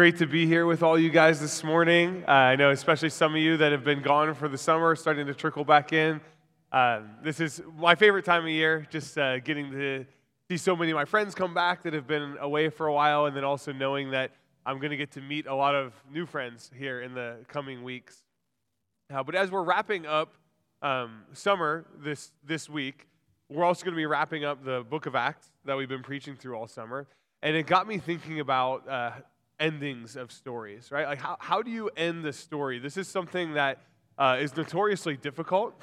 great to be here with all you guys this morning. Uh, I know, especially some of you that have been gone for the summer, starting to trickle back in. Uh, this is my favorite time of year, just uh, getting to see so many of my friends come back that have been away for a while, and then also knowing that I'm going to get to meet a lot of new friends here in the coming weeks. Uh, but as we're wrapping up um, summer this, this week, we're also going to be wrapping up the book of Acts that we've been preaching through all summer. And it got me thinking about uh, endings of stories, right? Like, how, how do you end the story? This is something that uh, is notoriously difficult.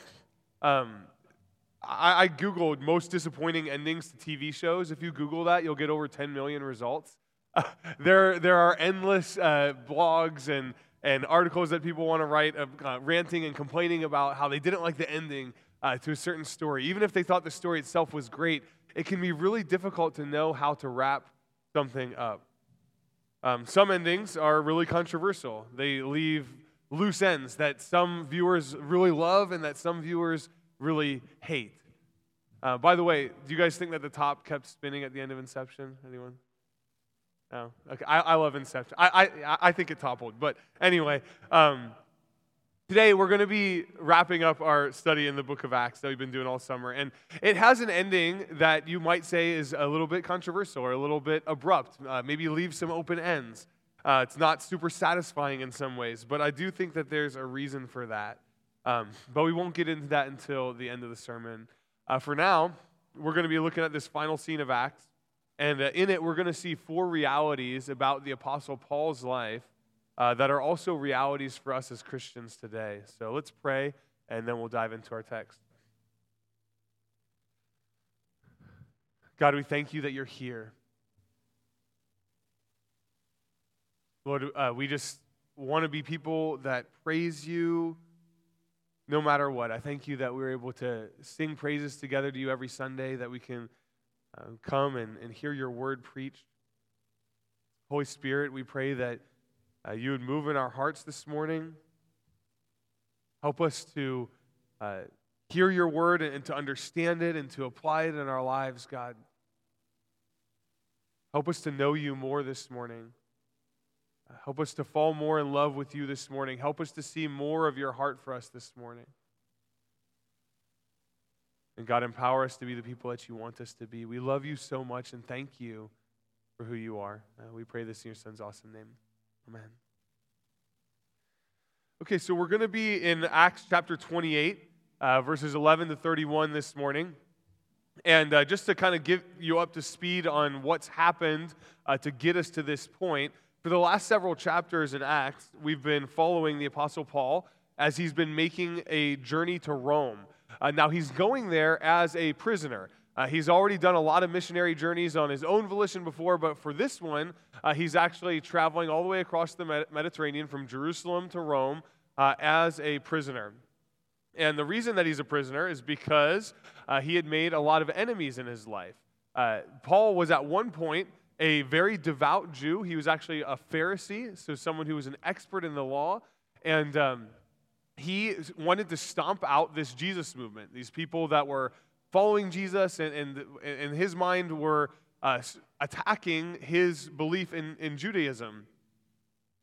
Um, I, I, Googled most disappointing endings to TV shows. If you Google that, you'll get over 10 million results. Uh, there, there are endless uh, blogs and, and articles that people want to write, uh, ranting and complaining about how they didn't like the ending uh, to a certain story. Even if they thought the story itself was great, it can be really difficult to know how to wrap something up. Um, some endings are really controversial. They leave loose ends that some viewers really love and that some viewers really hate. Uh, by the way, do you guys think that the top kept spinning at the end of Inception? Anyone? No. Okay. I, I love Inception. I, I, I think it toppled. But anyway, um, Today, we're going to be wrapping up our study in the book of Acts that we've been doing all summer. And it has an ending that you might say is a little bit controversial or a little bit abrupt, uh, maybe leave some open ends. Uh, it's not super satisfying in some ways, but I do think that there's a reason for that. Um, but we won't get into that until the end of the sermon. Uh, for now, we're going to be looking at this final scene of Acts. And uh, in it, we're going to see four realities about the Apostle Paul's life uh, that are also realities for us as Christians today. So let's pray, and then we'll dive into our text. God, we thank you that you're here. Lord, uh, we just want to be people that praise you no matter what. I thank you that we're able to sing praises together to you every Sunday, that we can uh, come and, and hear your word preached. Holy Spirit, we pray that uh, you would move in our hearts this morning. Help us to uh, hear your word and, to understand it and to apply it in our lives, God. Help us to know you more this morning. Uh, help us to fall more in love with you this morning. Help us to see more of your heart for us this morning. And God, empower us to be the people that you want us to be. We love you so much and thank you for who you are. Uh, we pray this in your son's awesome name. Amen. Okay, so we're going to be in Acts chapter 28, uh, verses 11 to 31 this morning. And uh, just to kind of give you up to speed on what's happened uh, to get us to this point, for the last several chapters in Acts, we've been following the Apostle Paul as he's been making a journey to Rome. Uh, now, he's going there as a prisoner. Uh, he's already done a lot of missionary journeys on his own volition before, but for this one, uh, he's actually traveling all the way across the Mediterranean from Jerusalem to Rome uh, as a prisoner. And the reason that he's a prisoner is because uh, he had made a lot of enemies in his life. Uh, Paul was at one point a very devout Jew. He was actually a Pharisee, so someone who was an expert in the law. And um, he wanted to stomp out this Jesus movement, these people that were following Jesus and, and in his mind were uh, attacking his belief in, in Judaism.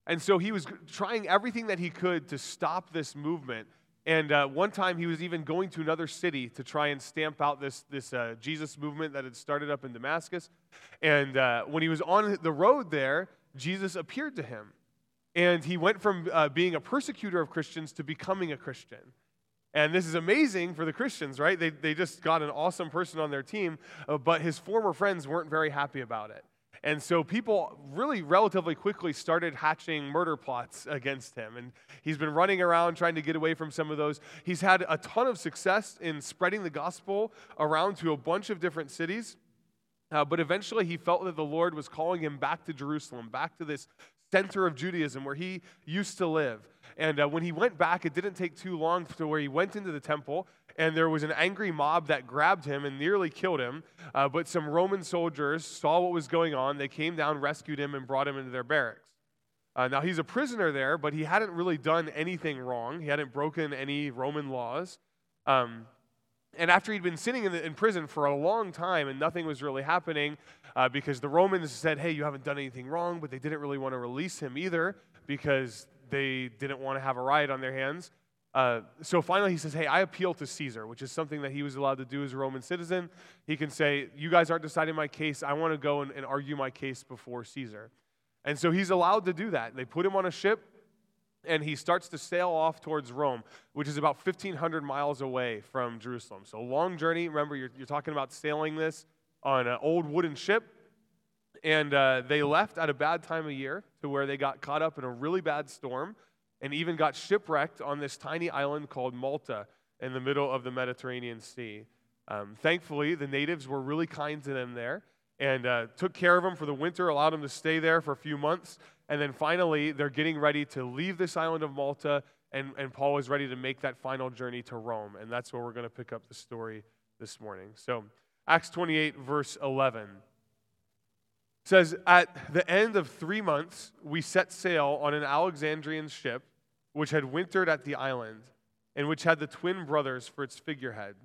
And so he was trying everything that he could to stop this movement. And uh, one time he was even going to another city to try and stamp out this, this uh, Jesus movement that had started up in Damascus. And uh, when he was on the road there, Jesus appeared to him. And he went from uh, being a persecutor of Christians to becoming a Christian. And this is amazing for the Christians, right? They, they just got an awesome person on their team, uh, but his former friends weren't very happy about it. And so people really relatively quickly started hatching murder plots against him. And he's been running around trying to get away from some of those. He's had a ton of success in spreading the gospel around to a bunch of different cities. Uh, but eventually he felt that the Lord was calling him back to Jerusalem, back to this center of Judaism where he used to live. And uh, when he went back, it didn't take too long to where he went into the temple, and there was an angry mob that grabbed him and nearly killed him. Uh, but some Roman soldiers saw what was going on. They came down, rescued him, and brought him into their barracks. Uh, now, he's a prisoner there, but he hadn't really done anything wrong. He hadn't broken any Roman laws. Um, And after he'd been sitting in, the, in prison for a long time and nothing was really happening uh, because the Romans said, hey, you haven't done anything wrong, but they didn't really want to release him either because they didn't want to have a riot on their hands. Uh, so finally, he says, Hey, I appeal to Caesar, which is something that he was allowed to do as a Roman citizen. He can say, You guys aren't deciding my case. I want to go and, and argue my case before Caesar. And so he's allowed to do that. They put him on a ship, and he starts to sail off towards Rome, which is about 1,500 miles away from Jerusalem. So, long journey. Remember, you're, you're talking about sailing this on an old wooden ship. And uh, they left at a bad time of year to where they got caught up in a really bad storm and even got shipwrecked on this tiny island called Malta in the middle of the Mediterranean Sea. Um, thankfully, the natives were really kind to them there and uh, took care of them for the winter, allowed them to stay there for a few months. And then finally, they're getting ready to leave this island of Malta, and, and Paul is ready to make that final journey to Rome. And that's where we're going to pick up the story this morning. So, Acts 28, verse 11 says, At the end of three months, we set sail on an Alexandrian ship which had wintered at the island, and which had the twin brothers for its figurehead.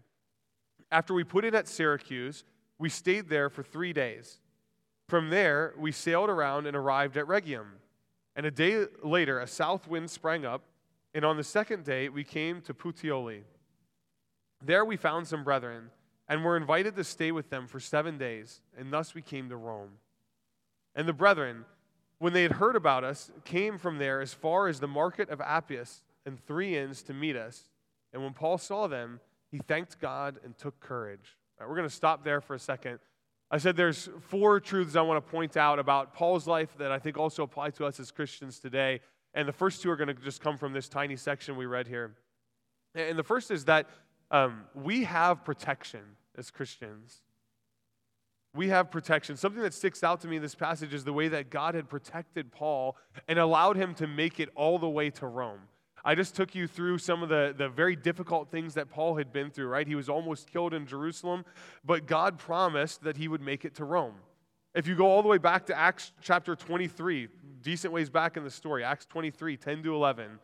After we put in at Syracuse, we stayed there for three days. From there, we sailed around and arrived at Rhegium. And a day later, a south wind sprang up, and on the second day, we came to Puteoli. There we found some brethren, and were invited to stay with them for seven days, and thus we came to Rome. And the brethren, when they had heard about us, came from there as far as the market of Appius and three inns to meet us. And when Paul saw them, he thanked God and took courage. Right, we're going to stop there for a second. I said there's four truths I want to point out about Paul's life that I think also apply to us as Christians today. And the first two are going to just come from this tiny section we read here. And the first is that um, we have protection as Christians we have protection. Something that sticks out to me in this passage is the way that God had protected Paul and allowed him to make it all the way to Rome. I just took you through some of the, the very difficult things that Paul had been through, right? He was almost killed in Jerusalem, but God promised that he would make it to Rome. If you go all the way back to Acts chapter 23, decent ways back in the story, Acts 23, 10 to 11,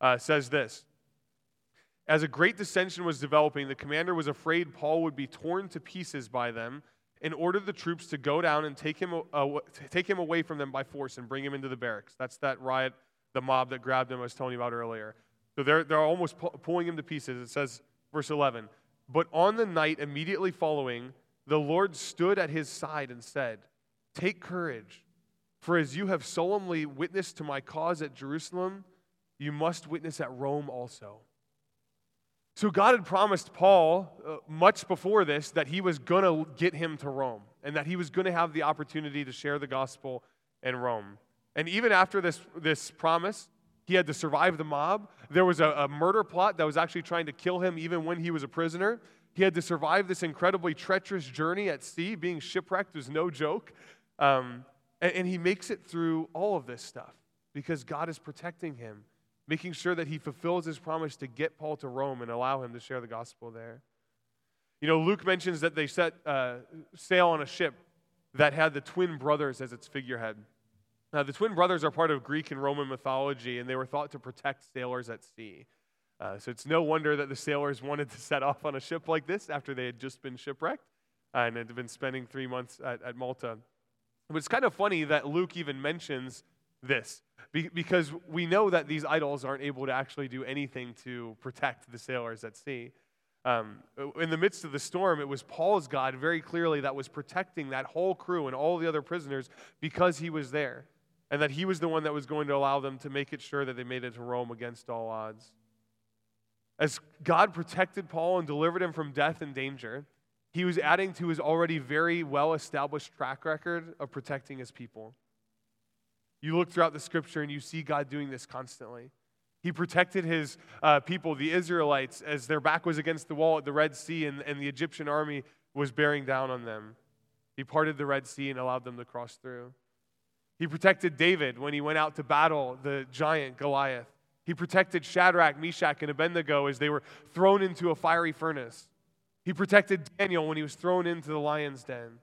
uh, says this As a great dissension was developing, the commander was afraid Paul would be torn to pieces by them and ordered the troops to go down and take him, uh, take him away from them by force and bring him into the barracks. That's that riot, the mob that grabbed him I was telling you about earlier. So they're, they're almost pu- pulling him to pieces. It says, verse 11, But on the night immediately following, the Lord stood at his side and said, Take courage, for as you have solemnly witnessed to my cause at Jerusalem, you must witness at Rome also. So God had promised Paul uh, much before this that he was going to get him to Rome and that he was going to have the opportunity to share the gospel in Rome. And even after this, this promise, he had to survive the mob. There was a, a murder plot that was actually trying to kill him even when he was a prisoner. He had to survive this incredibly treacherous journey at sea. Being shipwrecked was no joke. Um, and, and he makes it through all of this stuff because God is protecting him making sure that he fulfills his promise to get Paul to Rome and allow him to share the gospel there. You know, Luke mentions that they set uh, sail on a ship that had the twin brothers as its figurehead. Now, the twin brothers are part of Greek and Roman mythology, and they were thought to protect sailors at sea. Uh, so it's no wonder that the sailors wanted to set off on a ship like this after they had just been shipwrecked and had been spending three months at, at Malta. But it's kind of funny that Luke even mentions this because we know that these idols aren't able to actually do anything to protect the sailors at sea. Um, in the midst of the storm, it was Paul's God very clearly that was protecting that whole crew and all the other prisoners because he was there. And that he was the one that was going to allow them to make it sure that they made it to Rome against all odds. As God protected Paul and delivered him from death and danger, he was adding to his already very well established track record of protecting his people. You look throughout the scripture and you see God doing this constantly. He protected his uh, people, the Israelites, as their back was against the wall at the Red Sea and, and the Egyptian army was bearing down on them. He parted the Red Sea and allowed them to cross through. He protected David when he went out to battle the giant Goliath. He protected Shadrach, Meshach, and Abednego as they were thrown into a fiery furnace. He protected Daniel when he was thrown into the lion's den.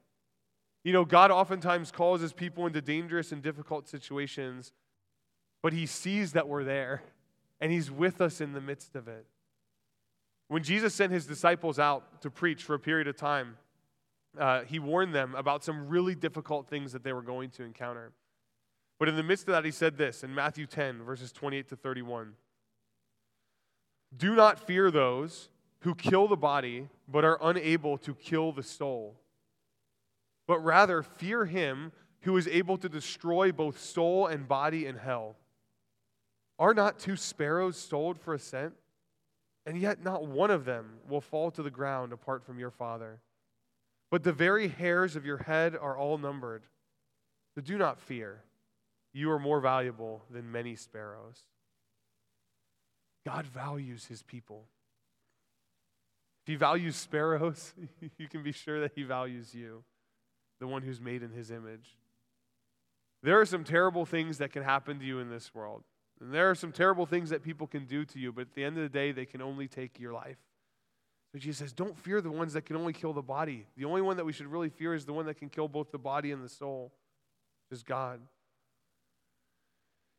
You know, God oftentimes calls his people into dangerous and difficult situations, but he sees that we're there and he's with us in the midst of it. When Jesus sent his disciples out to preach for a period of time, uh, he warned them about some really difficult things that they were going to encounter. But in the midst of that, he said this in Matthew 10, verses 28 to 31 Do not fear those who kill the body, but are unable to kill the soul, but rather fear him who is able to destroy both soul and body in hell. Are not two sparrows sold for a cent? And yet not one of them will fall to the ground apart from your Father. But the very hairs of your head are all numbered. So do not fear. You are more valuable than many sparrows. God values his people. If he values sparrows, you can be sure that he values you, the one who's made in his image. There are some terrible things that can happen to you in this world. And there are some terrible things that people can do to you, but at the end of the day, they can only take your life. So Jesus says, Don't fear the ones that can only kill the body. The only one that we should really fear is the one that can kill both the body and the soul, is God.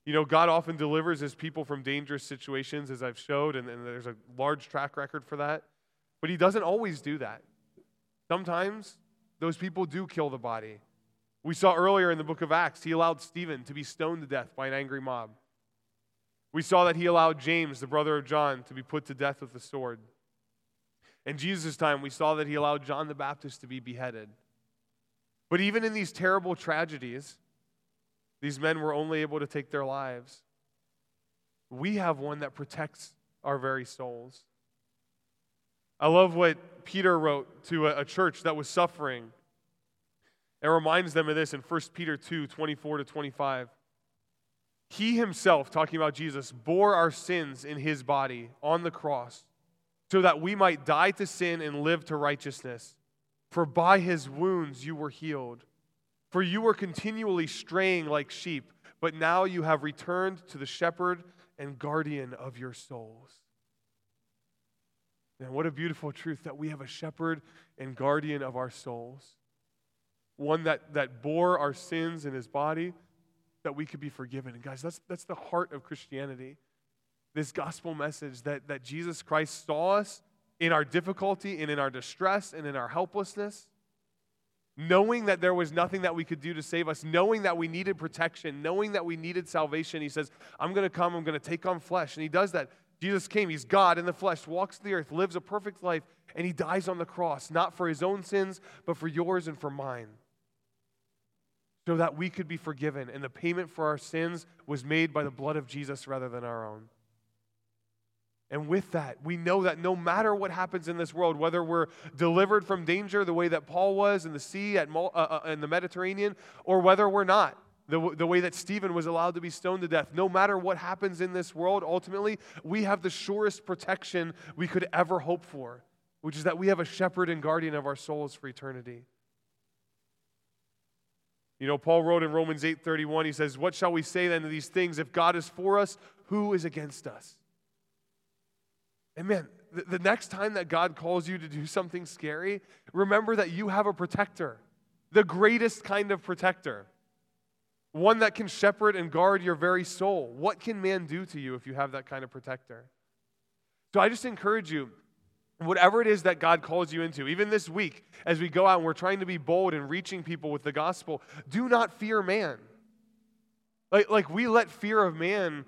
You know, God often delivers his people from dangerous situations, as I've showed, and, and there's a large track record for that. But he doesn't always do that. Sometimes those people do kill the body. We saw earlier in the book of Acts, he allowed Stephen to be stoned to death by an angry mob. We saw that he allowed James, the brother of John, to be put to death with the sword. In Jesus' time, we saw that he allowed John the Baptist to be beheaded. But even in these terrible tragedies, these men were only able to take their lives. We have one that protects our very souls. I love what Peter wrote to a, a church that was suffering. It reminds them of this in 1 Peter 2 24 to 25. He himself, talking about Jesus, bore our sins in his body on the cross so that we might die to sin and live to righteousness. For by his wounds you were healed. For you were continually straying like sheep, but now you have returned to the shepherd and guardian of your souls. And what a beautiful truth that we have a shepherd and guardian of our souls. One that, that bore our sins in his body, that we could be forgiven. And guys, that's, that's the heart of Christianity. This gospel message that, that Jesus Christ saw us in our difficulty and in our distress and in our helplessness, knowing that there was nothing that we could do to save us, knowing that we needed protection, knowing that we needed salvation. He says, I'm going to come, I'm going to take on flesh. And he does that. Jesus came, he's God in the flesh, walks the earth, lives a perfect life, and he dies on the cross, not for his own sins, but for yours and for mine so that we could be forgiven. And the payment for our sins was made by the blood of Jesus rather than our own. And with that, we know that no matter what happens in this world, whether we're delivered from danger the way that Paul was in the sea at uh, uh, in the Mediterranean, or whether we're not, the, the way that Stephen was allowed to be stoned to death, no matter what happens in this world, ultimately, we have the surest protection we could ever hope for, which is that we have a shepherd and guardian of our souls for eternity. You know, Paul wrote in Romans 8:31, he says, "What shall we say then to these things? If God is for us, who is against us?" And man, the, next time that God calls you to do something scary, remember that you have a protector, the greatest kind of protector, one that can shepherd and guard your very soul. What can man do to you if you have that kind of protector? So I just encourage you, whatever it is that God calls you into, even this week, as we go out and we're trying to be bold and reaching people with the gospel, do not fear man. Like, like we let fear of man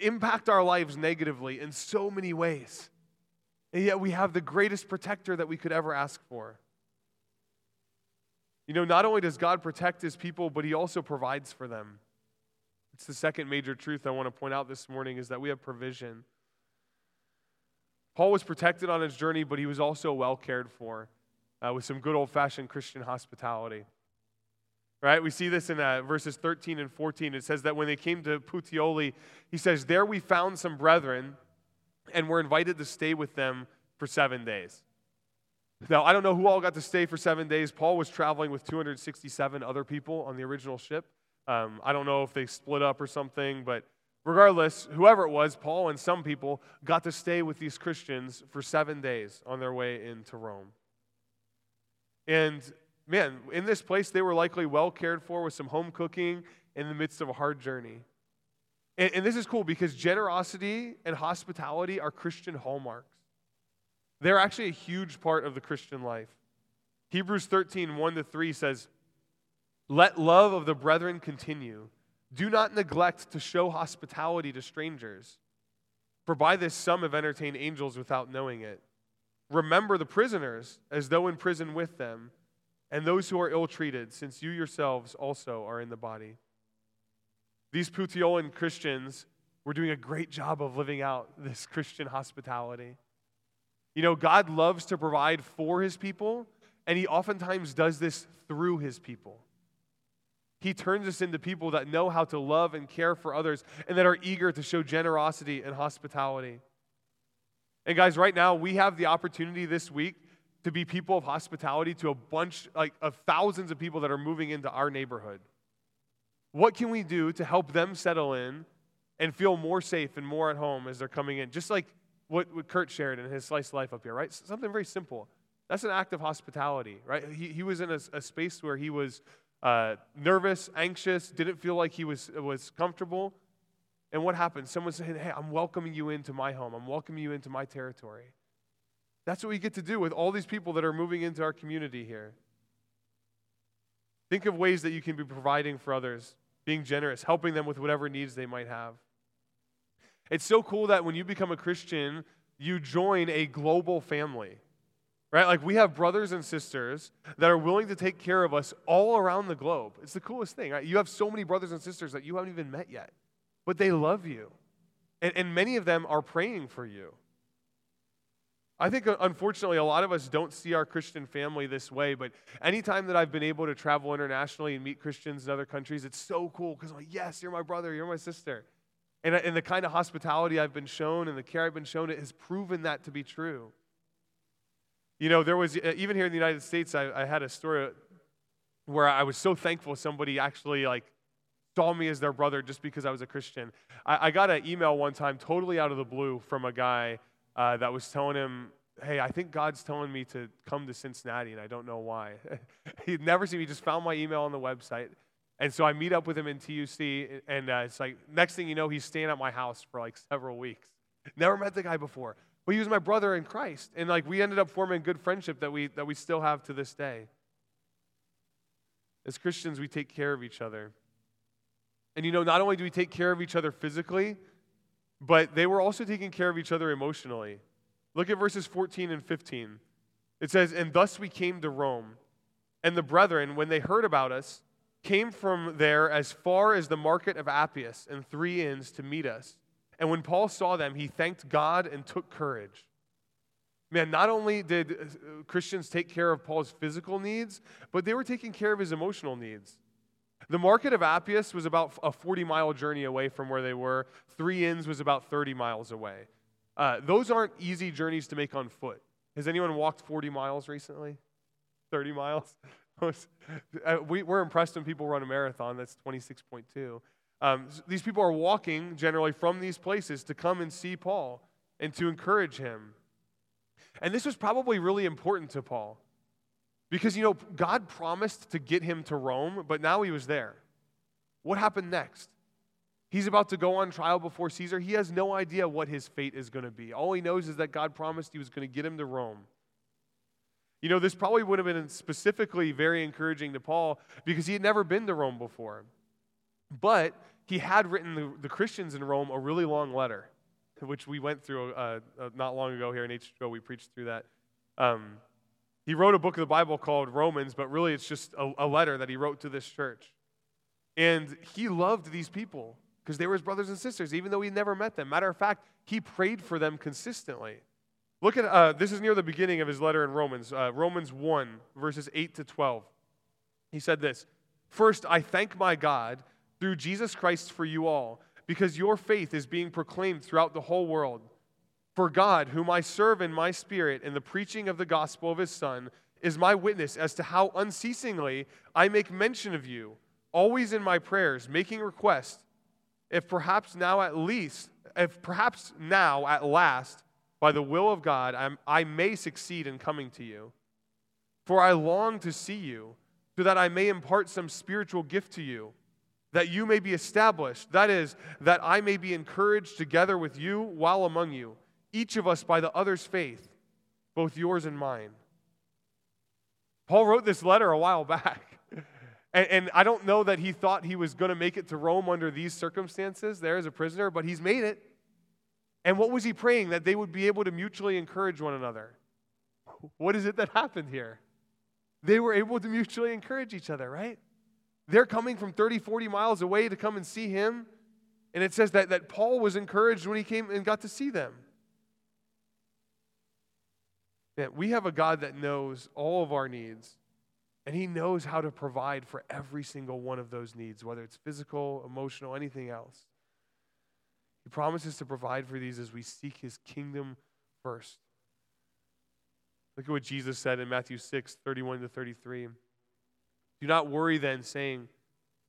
impact our lives negatively in so many ways. And yet we have the greatest protector that we could ever ask for. You know, not only does God protect his people, but he also provides for them. It's the second major truth I want to point out this morning is that we have provision. Paul was protected on his journey, but he was also well cared for uh, with some good old fashioned Christian hospitality. Right? We see this in uh, verses 13 and 14. It says that when they came to Puteoli, he says, There we found some brethren and were invited to stay with them for seven days. Now, I don't know who all got to stay for seven days. Paul was traveling with 267 other people on the original ship. Um, I don't know if they split up or something, but Regardless, whoever it was, Paul and some people got to stay with these Christians for seven days on their way into Rome. And man, in this place, they were likely well cared for with some home cooking in the midst of a hard journey. And, and this is cool because generosity and hospitality are Christian hallmarks. They're actually a huge part of the Christian life. Hebrews 13, 1 to 3 says, Let love of the brethren continue. Do not neglect to show hospitality to strangers, for by this some have entertained angels without knowing it. Remember the prisoners as though in prison with them, and those who are ill treated, since you yourselves also are in the body. These Puteolan Christians were doing a great job of living out this Christian hospitality. You know, God loves to provide for his people, and he oftentimes does this through his people. He turns us into people that know how to love and care for others and that are eager to show generosity and hospitality. And guys, right now we have the opportunity this week to be people of hospitality to a bunch like of thousands of people that are moving into our neighborhood. What can we do to help them settle in and feel more safe and more at home as they're coming in? Just like what, what Kurt shared in his slice life up here, right? Something very simple. That's an act of hospitality, right? He, he was in a, a space where he was uh, nervous, anxious, didn't feel like he was, was comfortable. And what happened? Someone said, Hey, I'm welcoming you into my home. I'm welcoming you into my territory. That's what we get to do with all these people that are moving into our community here. Think of ways that you can be providing for others, being generous, helping them with whatever needs they might have. It's so cool that when you become a Christian, you join a global family. Right? Like we have brothers and sisters that are willing to take care of us all around the globe. It's the coolest thing, right? You have so many brothers and sisters that you haven't even met yet, but they love you. And, and many of them are praying for you. I think, uh, unfortunately, a lot of us don't see our Christian family this way, but anytime that I've been able to travel internationally and meet Christians in other countries, it's so cool because I'm like, yes, you're my brother, you're my sister. And, and the kind of hospitality I've been shown and the care I've been shown, it has proven that to be true. You know, there was, uh, even here in the United States, I, I had a story where I was so thankful somebody actually like saw me as their brother just because I was a Christian. I, I got an email one time, totally out of the blue, from a guy uh, that was telling him, Hey, I think God's telling me to come to Cincinnati, and I don't know why. He'd never seen me, he just found my email on the website. And so I meet up with him in TUC, and uh, it's like, next thing you know, he's staying at my house for like several weeks. Never met the guy before. But he was my brother in Christ. And like we ended up forming a good friendship that we that we still have to this day. As Christians, we take care of each other. And you know, not only do we take care of each other physically, but they were also taking care of each other emotionally. Look at verses 14 and 15. It says, And thus we came to Rome. And the brethren, when they heard about us, came from there as far as the market of Appius and three inns to meet us. And when Paul saw them, he thanked God and took courage. Man, not only did uh, Christians take care of Paul's physical needs, but they were taking care of his emotional needs. The market of Appius was about a 40 mile journey away from where they were. Three Inns was about 30 miles away. Uh, those aren't easy journeys to make on foot. Has anyone walked 40 miles recently? 30 miles? Uh, we, are impressed when people run a marathon that's 26.2. Um, these people are walking generally from these places to come and see Paul and to encourage him. And this was probably really important to Paul because, you know, God promised to get him to Rome, but now he was there. What happened next? He's about to go on trial before Caesar. He has no idea what his fate is going to be. All he knows is that God promised he was going to get him to Rome. You know, this probably would have been specifically very encouraging to Paul because he had never been to Rome before. But he had written the, the Christians in Rome a really long letter, which we went through uh, uh, not long ago here in H2O. We preached through that. Um, he wrote a book of the Bible called Romans, but really it's just a, a letter that he wrote to this church. And he loved these people because they were his brothers and sisters, even though he never met them. Matter of fact, he prayed for them consistently. Look at uh, this is near the beginning of his letter in Romans, uh, Romans 1, verses 8 to 12. He said this First, I thank my God through Jesus Christ for you all, because your faith is being proclaimed throughout the whole world. For God, whom I serve in my spirit in the preaching of the gospel of his Son, is my witness as to how unceasingly I make mention of you, always in my prayers, making request, if perhaps now at least, if perhaps now at last, by the will of God, I'm, I may succeed in coming to you. For I long to see you, so that I may impart some spiritual gift to you, that you may be established. That is, that I may be encouraged together with you while among you each of us by the other's faith. both yours and mine. Paul wrote this letter a while back. And, and I don't know that he thought he was going to make it to Rome under these circumstances there as a prisoner, but he's made it. And what was he praying? That they would be able to mutually encourage one another. What is it that happened here? They were able to mutually encourage each other, right? They're coming from 30, 40 miles away to come and see him. And it says that, that Paul was encouraged when he came and got to see them. Man, we have a God that knows all of our needs, and He knows how to provide for every single one of those needs, whether it's physical, emotional, anything else. He promises to provide for these as we seek His kingdom first. Look at what Jesus said in Matthew 6 31 to 33. Do not worry then, saying,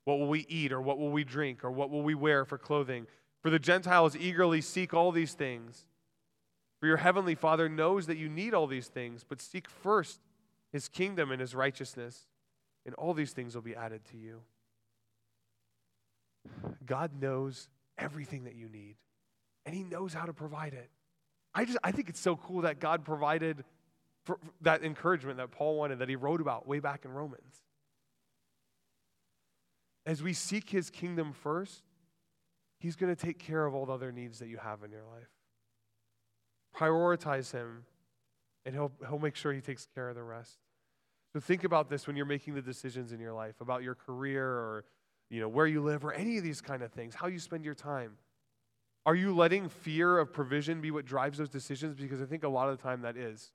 What will we eat, or what will we drink, or what will we wear for clothing? For the Gentiles eagerly seek all these things. For your heavenly Father knows that you need all these things, but seek first his kingdom and his righteousness, and all these things will be added to you. God knows everything that you need, and he knows how to provide it. I just I think it's so cool that God provided for that encouragement that Paul wanted that he wrote about way back in Romans. As we seek his kingdom first, he's going to take care of all the other needs that you have in your life. Prioritize Him, and He'll, he'll make sure He takes care of the rest. So think about this when you're making the decisions in your life about your career or you know where you live or any of these kind of things, how you spend your time. Are you letting fear of provision be what drives those decisions? Because I think a lot of the time that is.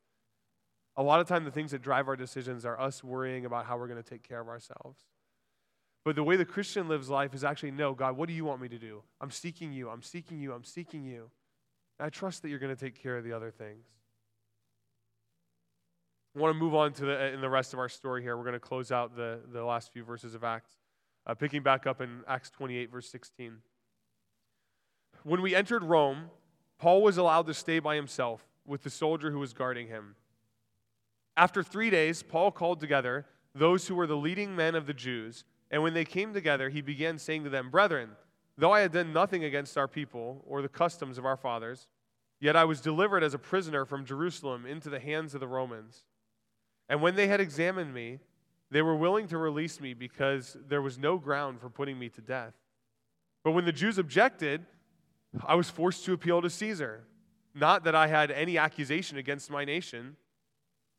A lot of time the things that drive our decisions are us worrying about how we're going to take care of ourselves. But the way the Christian lives life is actually, no, God, what do you want me to do? I'm seeking you. I'm seeking you. I'm seeking you. I trust that you're going to take care of the other things. I want to move on to the, in the rest of our story here. We're going to close out the, the last few verses of Acts, uh, picking back up in Acts 28, verse 16. When we entered Rome, Paul was allowed to stay by himself with the soldier who was guarding him. After three days, Paul called together those who were the leading men of the Jews, and when they came together, he began saying to them, Brethren, Though I had done nothing against our people or the customs of our fathers, yet I was delivered as a prisoner from Jerusalem into the hands of the Romans. And when they had examined me, they were willing to release me because there was no ground for putting me to death. But when the Jews objected, I was forced to appeal to Caesar. Not that I had any accusation against my nation.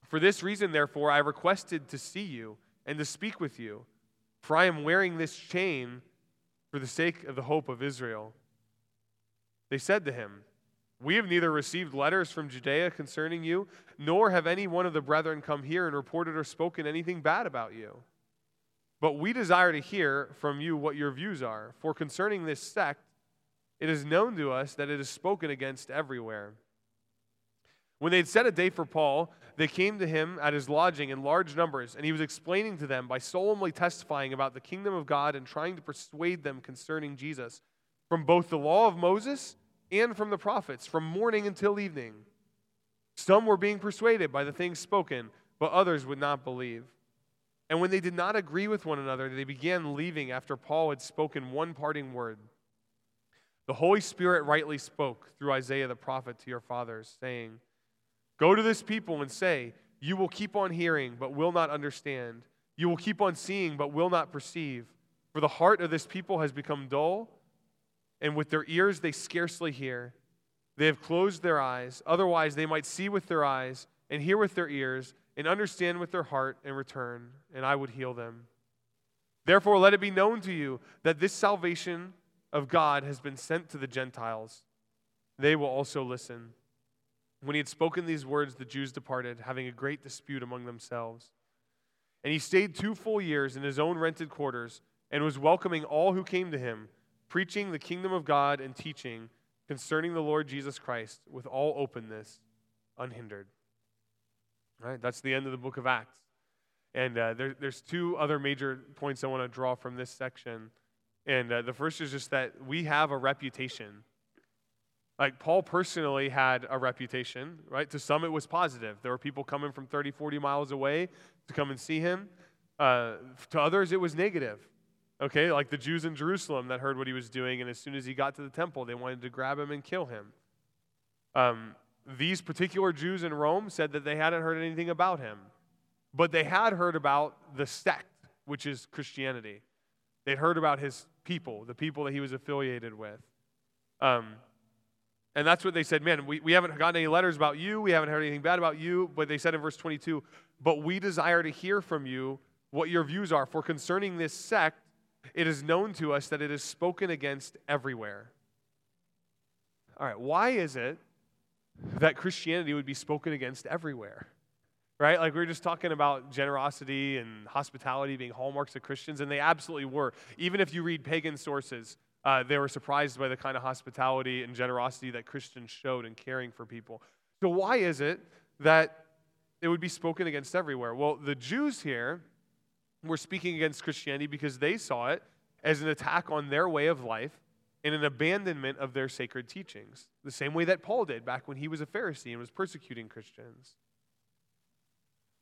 For this reason, therefore, I requested to see you and to speak with you, for I am wearing this chain for the sake of the hope of Israel. They said to him, We have neither received letters from Judea concerning you, nor have any one of the brethren come here and reported or spoken anything bad about you. But we desire to hear from you what your views are, for concerning this sect, it is known to us that it is spoken against everywhere. When they had set a day for Paul, they came to him at his lodging in large numbers, and he was explaining to them by solemnly testifying about the kingdom of God and trying to persuade them concerning Jesus from both the law of Moses and from the prophets, from morning until evening. Some were being persuaded by the things spoken, but others would not believe. And when they did not agree with one another, they began leaving after Paul had spoken one parting word. The Holy Spirit rightly spoke through Isaiah the prophet to your fathers, saying, Go to this people and say, You will keep on hearing, but will not understand. You will keep on seeing, but will not perceive. For the heart of this people has become dull, and with their ears they scarcely hear. They have closed their eyes, otherwise, they might see with their eyes, and hear with their ears, and understand with their heart, and return, and I would heal them. Therefore, let it be known to you that this salvation of God has been sent to the Gentiles. They will also listen. When he had spoken these words, the Jews departed, having a great dispute among themselves. And he stayed two full years in his own rented quarters and was welcoming all who came to him, preaching the kingdom of God and teaching concerning the Lord Jesus Christ with all openness, unhindered. All right, that's the end of the book of Acts. And uh, there, there's two other major points I want to draw from this section. And uh, the first is just that we have a reputation like Paul personally had a reputation, right? To some, it was positive. There were people coming from 30, 40 miles away to come and see him. Uh, to others, it was negative. Okay, like the Jews in Jerusalem that heard what he was doing, and as soon as he got to the temple, they wanted to grab him and kill him. Um, these particular Jews in Rome said that they hadn't heard anything about him, but they had heard about the sect, which is Christianity. They'd heard about his people, the people that he was affiliated with. Um, and that's what they said, man, we, we haven't gotten any letters about you. We haven't heard anything bad about you. But they said in verse 22, but we desire to hear from you what your views are. For concerning this sect, it is known to us that it is spoken against everywhere. All right, why is it that Christianity would be spoken against everywhere. Right? Like we were just talking about generosity and hospitality being hallmarks of Christians, and they absolutely were. Even if you read pagan sources, uh, they were surprised by the kind of hospitality and generosity that Christians showed in caring for people. So, why is it that it would be spoken against everywhere? Well, the Jews here were speaking against Christianity because they saw it as an attack on their way of life and an abandonment of their sacred teachings, the same way that Paul did back when he was a Pharisee and was persecuting Christians.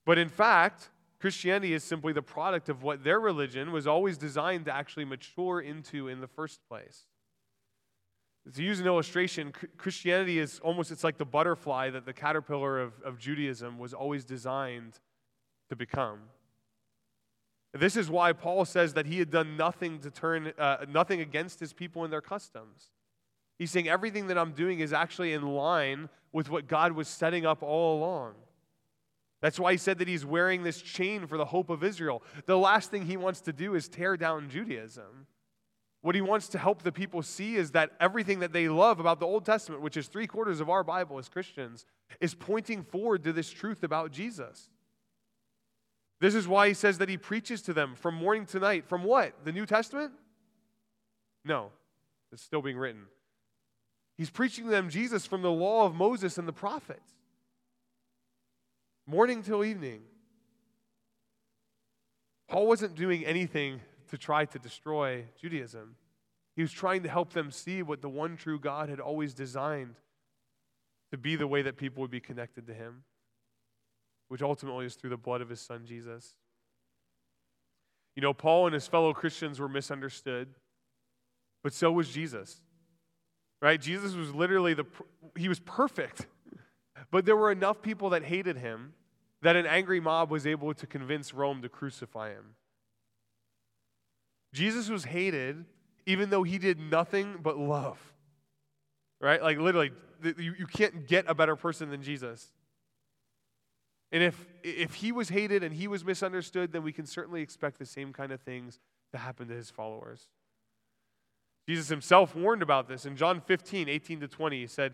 But in fact, Christianity is simply the product of what their religion was always designed to actually mature into in the first place. To use an illustration, Christianity is almost, it's like the butterfly that the caterpillar of, of Judaism was always designed to become. This is why Paul says that he had done nothing to turn, uh, nothing against his people and their customs. He's saying everything that I'm doing is actually in line with what God was setting up all along. That's why he said that he's wearing this chain for the hope of Israel. The last thing he wants to do is tear down Judaism. What he wants to help the people see is that everything that they love about the Old Testament, which is three quarters of our Bible as Christians, is pointing forward to this truth about Jesus. This is why he says that he preaches to them from morning to night. From what? The New Testament? No, it's still being written. He's preaching to them Jesus from the law of Moses and the prophets. Morning till evening. Paul wasn't doing anything to try to destroy Judaism. He was trying to help them see what the one true God had always designed to be the way that people would be connected to him which ultimately is through the blood of his son Jesus. You know, Paul and his fellow Christians were misunderstood, but so was Jesus. Right? Jesus was literally the he was perfect. But there were enough people that hated him that an angry mob was able to convince Rome to crucify him. Jesus was hated even though he did nothing but love. Right? Like literally, you, you can't get a better person than Jesus. And if, if he was hated and he was misunderstood, then we can certainly expect the same kind of things to happen to his followers. Jesus himself warned about this in John 15, 18 to 20. He said,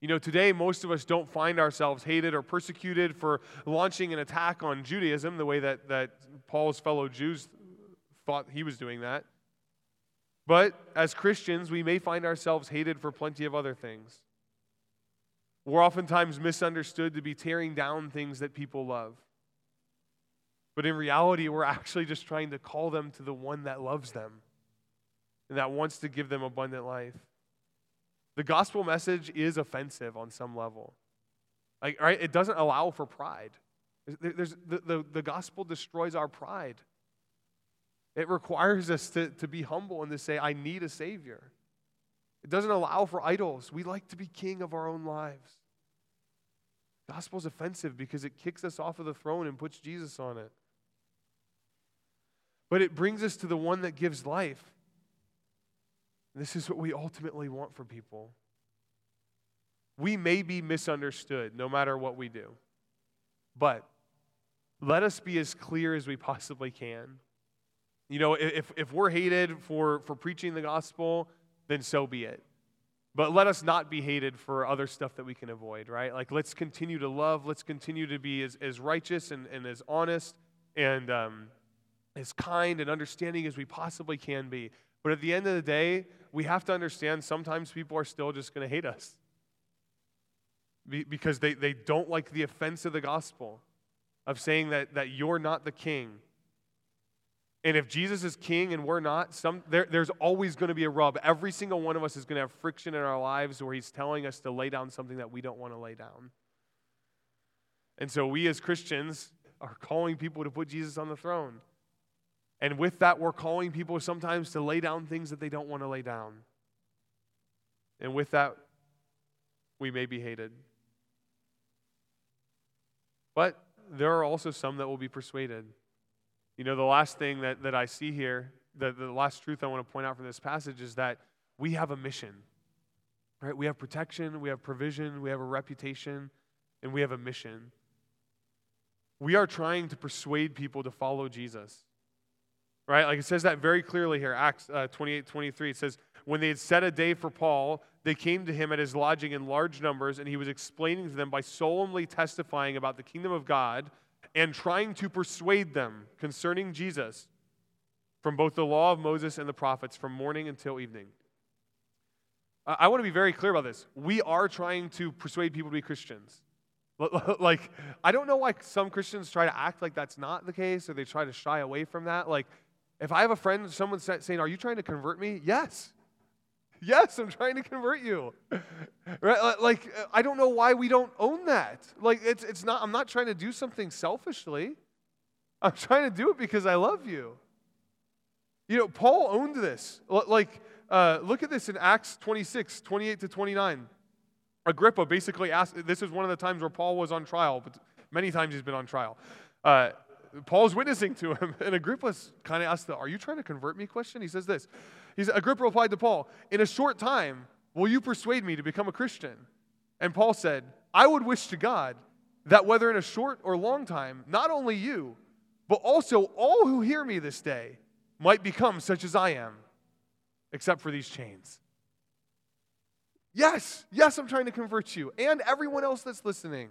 You know, today most of us don't find ourselves hated or persecuted for launching an attack on Judaism the way that, that Paul's fellow Jews thought he was doing that. But as Christians, we may find ourselves hated for plenty of other things. We're oftentimes misunderstood to be tearing down things that people love. But in reality, we're actually just trying to call them to the one that loves them and that wants to give them abundant life. The gospel message is offensive on some level. Like, right? It doesn't allow for pride. There's, the, the, the gospel destroys our pride. It requires us to, to be humble and to say, I need a Savior. It doesn't allow for idols. We like to be king of our own lives. Gospel is offensive because it kicks us off of the throne and puts Jesus on it. But it brings us to the one that gives life. This is what we ultimately want for people. We may be misunderstood no matter what we do, but let us be as clear as we possibly can. You know, if, if we're hated for, for preaching the gospel, then so be it. But let us not be hated for other stuff that we can avoid, right? Like, let's continue to love. Let's continue to be as, as righteous and, and as honest and um, as kind and understanding as we possibly can be. But at the end of the day, we have to understand sometimes people are still just going to hate us because they, they don't like the offense of the gospel. of saying that, that you're not the king. And if Jesus is king and we're not, some, there, there's always going to be a rub. Every single one of us is going to have friction in our lives where he's telling us to lay down something that we don't want to lay down. And so we as Christians are calling people to put Jesus on the throne. And with that, we're calling people sometimes to lay down things that they don't want to lay down. And with that, we may be hated. But there are also some that will be persuaded. You know, the last thing that, that I see here, the, the last truth I want to point out from this passage is that we have a mission. Right? We have protection, we have provision, we have a reputation, and we have a mission. We are trying to persuade people to follow Jesus. Right? Like it says that very clearly here, Acts uh, 28 23. It says, When they had set a day for Paul, they came to him at his lodging in large numbers, and he was explaining to them by solemnly testifying about the kingdom of God and trying to persuade them concerning Jesus from both the law of Moses and the prophets from morning until evening. I want to be very clear about this. We are trying to persuade people to be Christians. Like, I don't know why some Christians try to act like that's not the case or they try to shy away from that. Like, if I have a friend, someone saying, Are you trying to convert me? Yes. Yes, I'm trying to convert you. right? Like, I don't know why we don't own that. Like, it's, it's not, I'm not trying to do something selfishly. I'm trying to do it because I love you. You know, Paul owned this. Like, uh, look at this in Acts 26, 28 to 29. Agrippa basically asked, this is one of the times where Paul was on trial, but many times he's been on trial. Uh, Paul's witnessing to him, and Agrippa kind of asked the, Are you trying to convert me question? He says this. He's, Agrippa replied to Paul, In a short time, will you persuade me to become a Christian? And Paul said, I would wish to God that whether in a short or long time, not only you, but also all who hear me this day might become such as I am, except for these chains. Yes, yes, I'm trying to convert you and everyone else that's listening.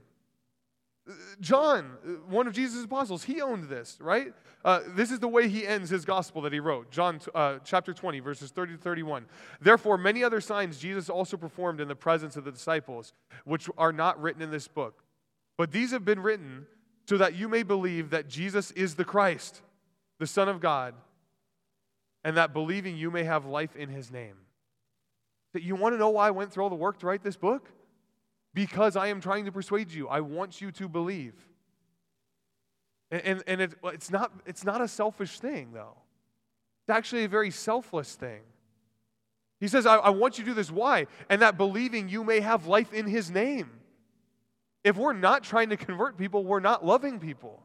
John, one of Jesus' apostles, he owned this, right? Uh, this is the way he ends his gospel that he wrote. John uh, chapter 20, verses 30 to 31. Therefore, many other signs Jesus also performed in the presence of the disciples, which are not written in this book. But these have been written so that you may believe that Jesus is the Christ, the Son of God, and that believing you may have life in his name. That you want to know why I went through all the work to write this book? Because I am trying to persuade you. I want you to believe. And, and, and it, it's, not, it's not a selfish thing, though. It's actually a very selfless thing. He says, I, I want you to do this. Why? And that believing you may have life in His name. If we're not trying to convert people, we're not loving people.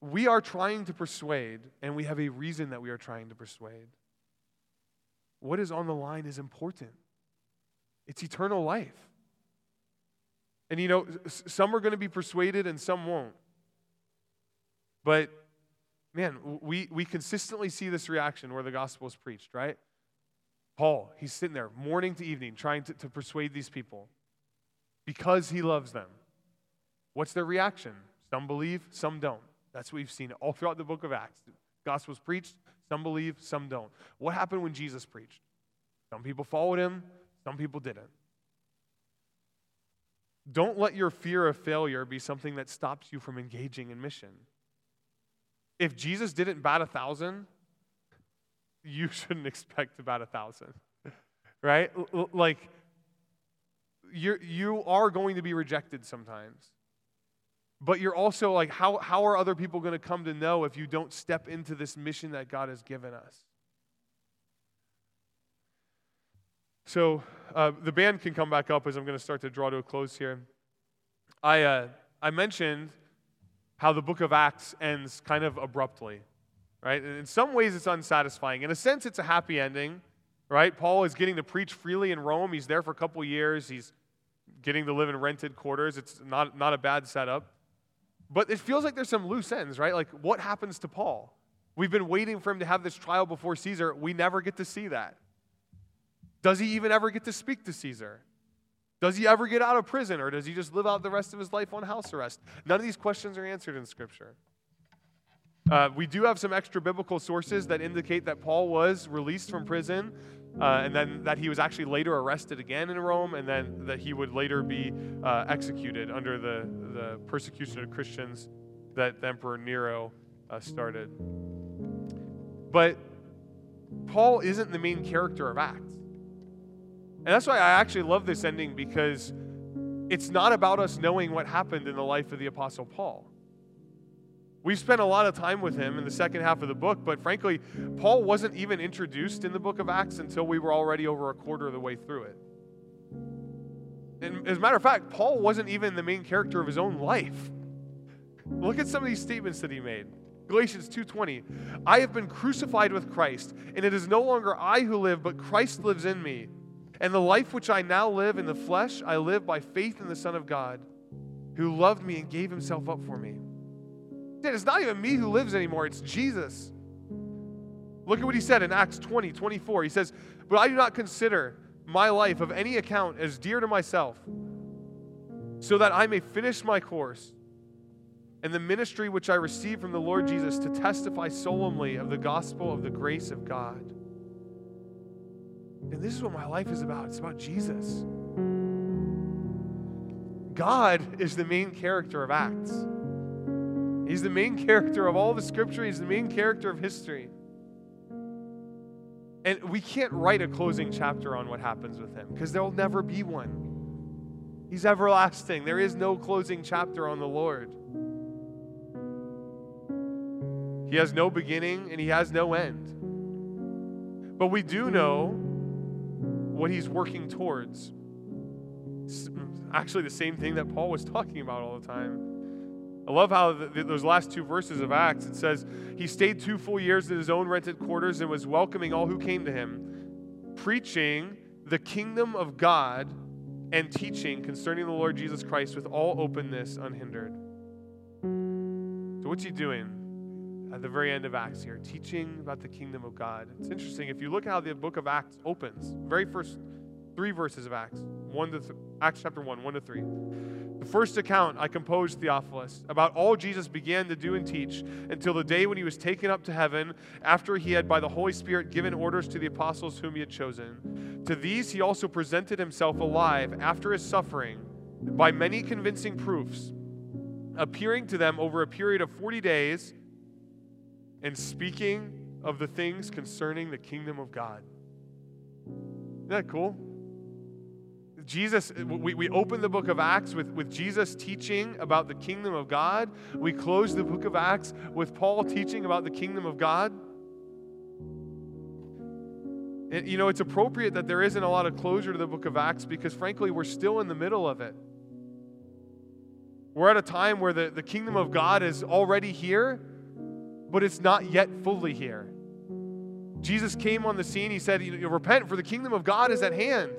We are trying to persuade, and we have a reason that we are trying to persuade. What is on the line is important. It's eternal life. And you know, some are going to be persuaded and some won't. But man, we, we consistently see this reaction where the gospel is preached, right? Paul, he's sitting there morning to evening trying to, to persuade these people because he loves them. What's their reaction? Some believe, some don't. That's what we've seen all throughout the book of Acts. Gospel's preached, some believe, some don't. What happened when Jesus preached? Some people followed him, some people didn't. Don't let your fear of failure be something that stops you from engaging in mission. If Jesus didn't bat a thousand, you shouldn't expect to bat a thousand, right? L- like, you're, you are going to be rejected sometimes. But you're also like, how, how are other people going to come to know if you don't step into this mission that God has given us? So uh, the band can come back up as I'm going to start to draw to a close here. I, uh, I mentioned how the book of Acts ends kind of abruptly, right? And in some ways, it's unsatisfying. In a sense, it's a happy ending, right? Paul is getting to preach freely in Rome. He's there for a couple years. He's getting to live in rented quarters. It's not, not a bad setup. But it feels like there's some loose ends, right? Like, what happens to Paul? We've been waiting for him to have this trial before Caesar. We never get to see that. Does he even ever get to speak to Caesar? Does he ever get out of prison or does he just live out the rest of his life on house arrest? None of these questions are answered in Scripture. Uh, we do have some extra biblical sources that indicate that Paul was released from prison uh, and then that he was actually later arrested again in Rome, and then that he would later be uh, executed under the, the persecution of Christians that the Emperor Nero uh, started. But Paul isn't the main character of Acts. And that's why I actually love this ending because it's not about us knowing what happened in the life of the Apostle Paul. We've spent a lot of time with him in the second half of the book, but frankly, Paul wasn't even introduced in the book of Acts until we were already over a quarter of the way through it. And as a matter of fact, Paul wasn't even the main character of his own life. Look at some of these statements that he made. Galatians 2:20 I have been crucified with Christ and it is no longer I who live but Christ lives in me and the life which I now live in the flesh I live by faith in the son of God who loved me and gave himself up for me it's not even me who lives anymore, it's Jesus. Look at what he said in Acts 20, 24. He says, But I do not consider my life of any account as dear to myself, so that I may finish my course and the ministry which I received from the Lord Jesus to testify solemnly of the gospel of the grace of God. And this is what my life is about it's about Jesus. God is the main character of Acts. He's the main character of all the scripture, he's the main character of history. And we can't write a closing chapter on what happens with him because there'll never be one. He's everlasting. There is no closing chapter on the Lord. He has no beginning and he has no end. But we do know what he's working towards. It's actually, the same thing that Paul was talking about all the time. I love how the, those last two verses of Acts, it says, He stayed two full years in his own rented quarters and was welcoming all who came to him, preaching the kingdom of God and teaching concerning the Lord Jesus Christ with all openness unhindered. So, what's he doing at the very end of Acts here? Teaching about the kingdom of God. It's interesting. If you look how the book of Acts opens, very first three verses of Acts, one to th- Acts chapter 1, 1 to 3. The first account I composed, Theophilus, about all Jesus began to do and teach until the day when he was taken up to heaven, after he had by the Holy Spirit given orders to the apostles whom he had chosen. To these he also presented himself alive after his suffering by many convincing proofs, appearing to them over a period of 40 days and speaking of the things concerning the kingdom of God. Isn't that cool? Jesus, we, we open the book of Acts with, with Jesus teaching about the kingdom of God. We close the book of Acts with Paul teaching about the kingdom of God. And, you know, it's appropriate that there isn't a lot of closure to the book of Acts because, frankly, we're still in the middle of it. We're at a time where the, the kingdom of God is already here, but it's not yet fully here. Jesus came on the scene. He said, Repent, for the kingdom of God is at hand.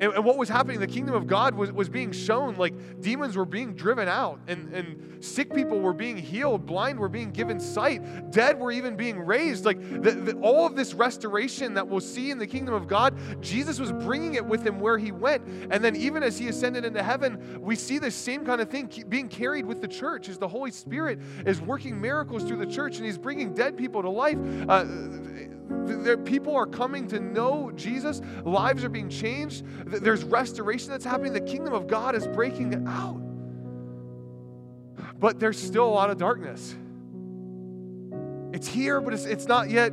And, and, what was happening, the kingdom of God was, was being shown. Like demons were being driven out, and, and sick people were being healed, blind were being given sight, dead were even being raised. Like the, the, all of this restoration that we'll see in the kingdom of God, Jesus was bringing it with him where he went. And then, even as he ascended into heaven, we see the same kind of thing being carried with the church as the Holy Spirit is working miracles through the church and he's bringing dead people to life. Uh, there, people are coming to know Jesus. Lives are being changed. There's restoration that's happening. The kingdom of God is breaking out. But there's still a lot of darkness. It's here, but it's, it's not yet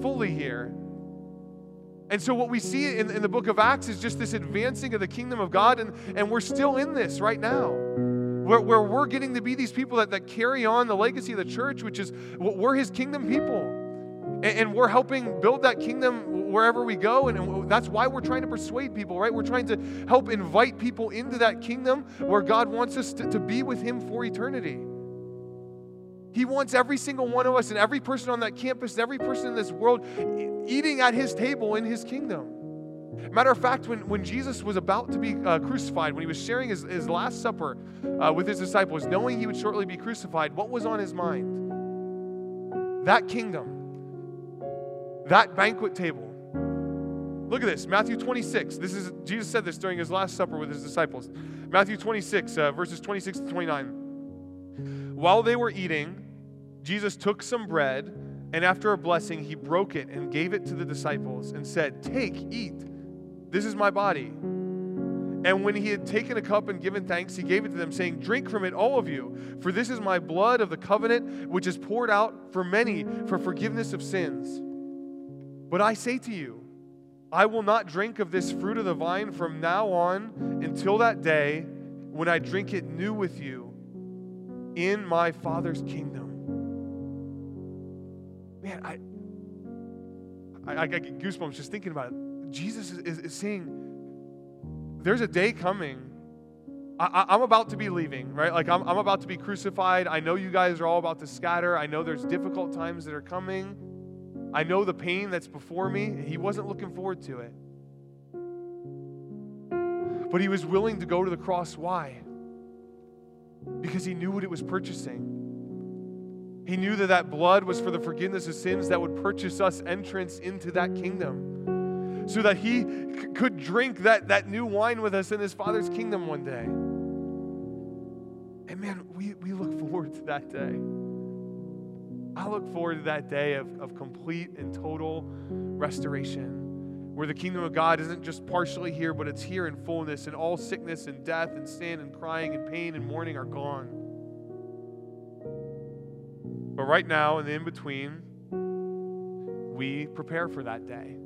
fully here. And so, what we see in, in the book of Acts is just this advancing of the kingdom of God, and, and we're still in this right now. Where, where we're getting to be these people that, that carry on the legacy of the church, which is we're his kingdom people. And we're helping build that kingdom wherever we go. And that's why we're trying to persuade people, right? We're trying to help invite people into that kingdom where God wants us to, to be with Him for eternity. He wants every single one of us and every person on that campus and every person in this world eating at His table in His kingdom. Matter of fact, when, when Jesus was about to be uh, crucified, when he was sharing his, his Last Supper uh, with his disciples, knowing he would shortly be crucified, what was on his mind? That kingdom that banquet table. Look at this, Matthew 26. This is Jesus said this during his last supper with his disciples. Matthew 26, uh, verses 26 to 29. While they were eating, Jesus took some bread, And after a blessing, he broke it and gave it to the disciples and said, Take, eat. This is my body. And when he had taken a cup and given thanks, he gave it to them, saying, Drink from it, all of you, for this is my blood of the covenant, which is poured out for many for forgiveness of sins. But I say to you, I will not drink of this fruit of the vine from now on until that day when I drink it new with you in my Father's kingdom. Man, I, I, I get goosebumps just thinking about it. Jesus is, is, is saying, there's a day coming. I, am about to be leaving, right? Like, I'm, I'm about to be crucified. I know you guys are all about to scatter. I know there's difficult times that are coming. I know the pain that's before me. He wasn't looking forward to it. But he was willing to go to the cross. Why? Because he knew what it was purchasing. He knew that that blood was for the forgiveness of sins that would purchase us entrance into that kingdom so that he c- could drink that, that new wine with us in his Father's kingdom one day. And man, we, we look forward to that day. I look forward to that day of, of complete and total restoration, where the kingdom of God isn't just partially here, but it's here in fullness, and all sickness and death and sin and crying and pain and mourning are gone. But right now, in the in between, we prepare for that day.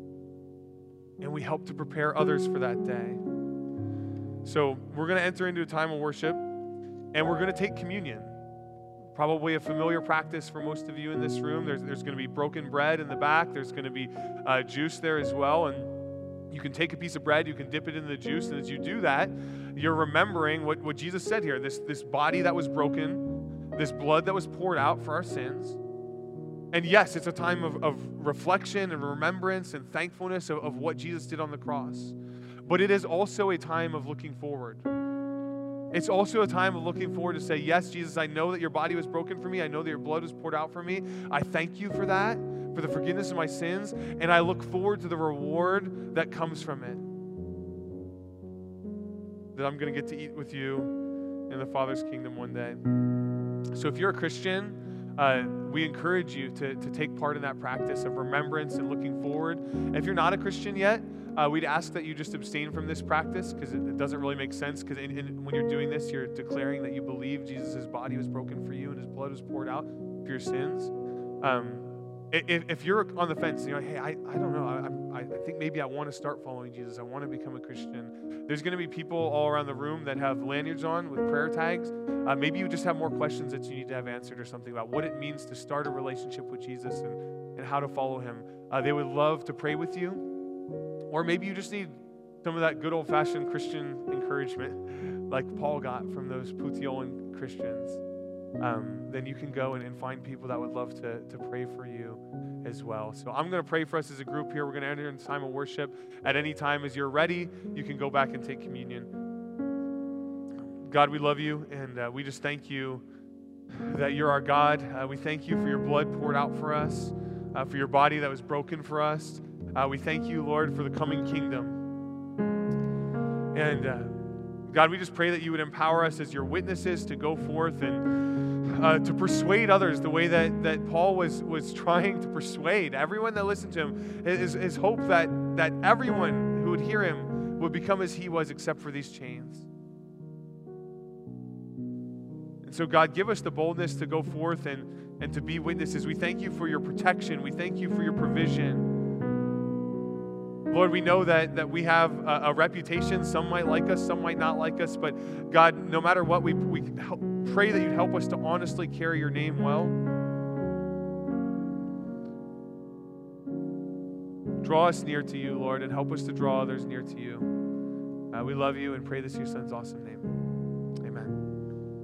And we help to prepare others for that day. So we're going to enter into a time of worship and we're going to take communion. Probably a familiar practice for most of you in this room. There's, there's going to be broken bread in the back, there's going to be uh, juice there as well. And you can take a piece of bread, you can dip it in the juice, and as you do that, you're remembering what, what Jesus said here this, this body that was broken, this blood that was poured out for our sins. And yes, it's a time of, of reflection and remembrance and thankfulness of, of what Jesus did on the cross. But it is also a time of looking forward. It's also a time of looking forward to say, Yes, Jesus, I know that your body was broken for me. I know that your blood was poured out for me. I thank you for that, for the forgiveness of my sins. And I look forward to the reward that comes from it. That I'm going to get to eat with you in the Father's kingdom one day. So if you're a Christian, uh, we encourage you to, to take part in that practice of remembrance and looking forward. If you're not a Christian yet, uh, we'd ask that you just abstain from this practice because it, it, doesn't really make sense. Because when you're doing this, you're declaring that you believe Jesus' body was broken for you and his blood was poured out for your sins. Um, if, if, you're on the fence, you know, hey, I, I don't know, I, I think maybe I want to start following Jesus. I want to become a Christian. There's going to be people all around the room that have lanyards on with prayer tags. Uh, maybe you just have more questions that you need to have answered or something about what it means to start a relationship with Jesus and, and how to follow him. Uh, they would love to pray with you. Or maybe you just need some of that good old fashioned Christian encouragement like Paul got from those Puteoli Christians. Um, then you can go and, and, find people that would love to, to pray for you as well. So I'm going to pray for us as a group here. We're going to enter into time of worship. At any time, as you're ready, you can go back and take communion. God, we love you, and uh, we just thank you that you're our God. Uh, we thank you for your blood poured out for us, uh, for your body that was broken for us. Uh, we thank you, Lord, for the coming kingdom. And uh, God, we just pray that you would empower us as your witnesses to go forth and uh, to persuade others the way that, that Paul was, was trying to persuade everyone that listened to him. His, his hope that, that everyone who would hear him would become as he was, except for these chains. And so, God, give us the boldness to go forth and, and to be witnesses. We thank you for your protection, we thank you for your provision. Lord, we know that, that we have a, a, reputation. Some might like us, some might not like us. But God, no matter what, we, we help, pray that you'd help us to honestly carry your name well. Draw us near to you, Lord, and help us to draw others near to you. Uh, we love you and pray this in your son's awesome name.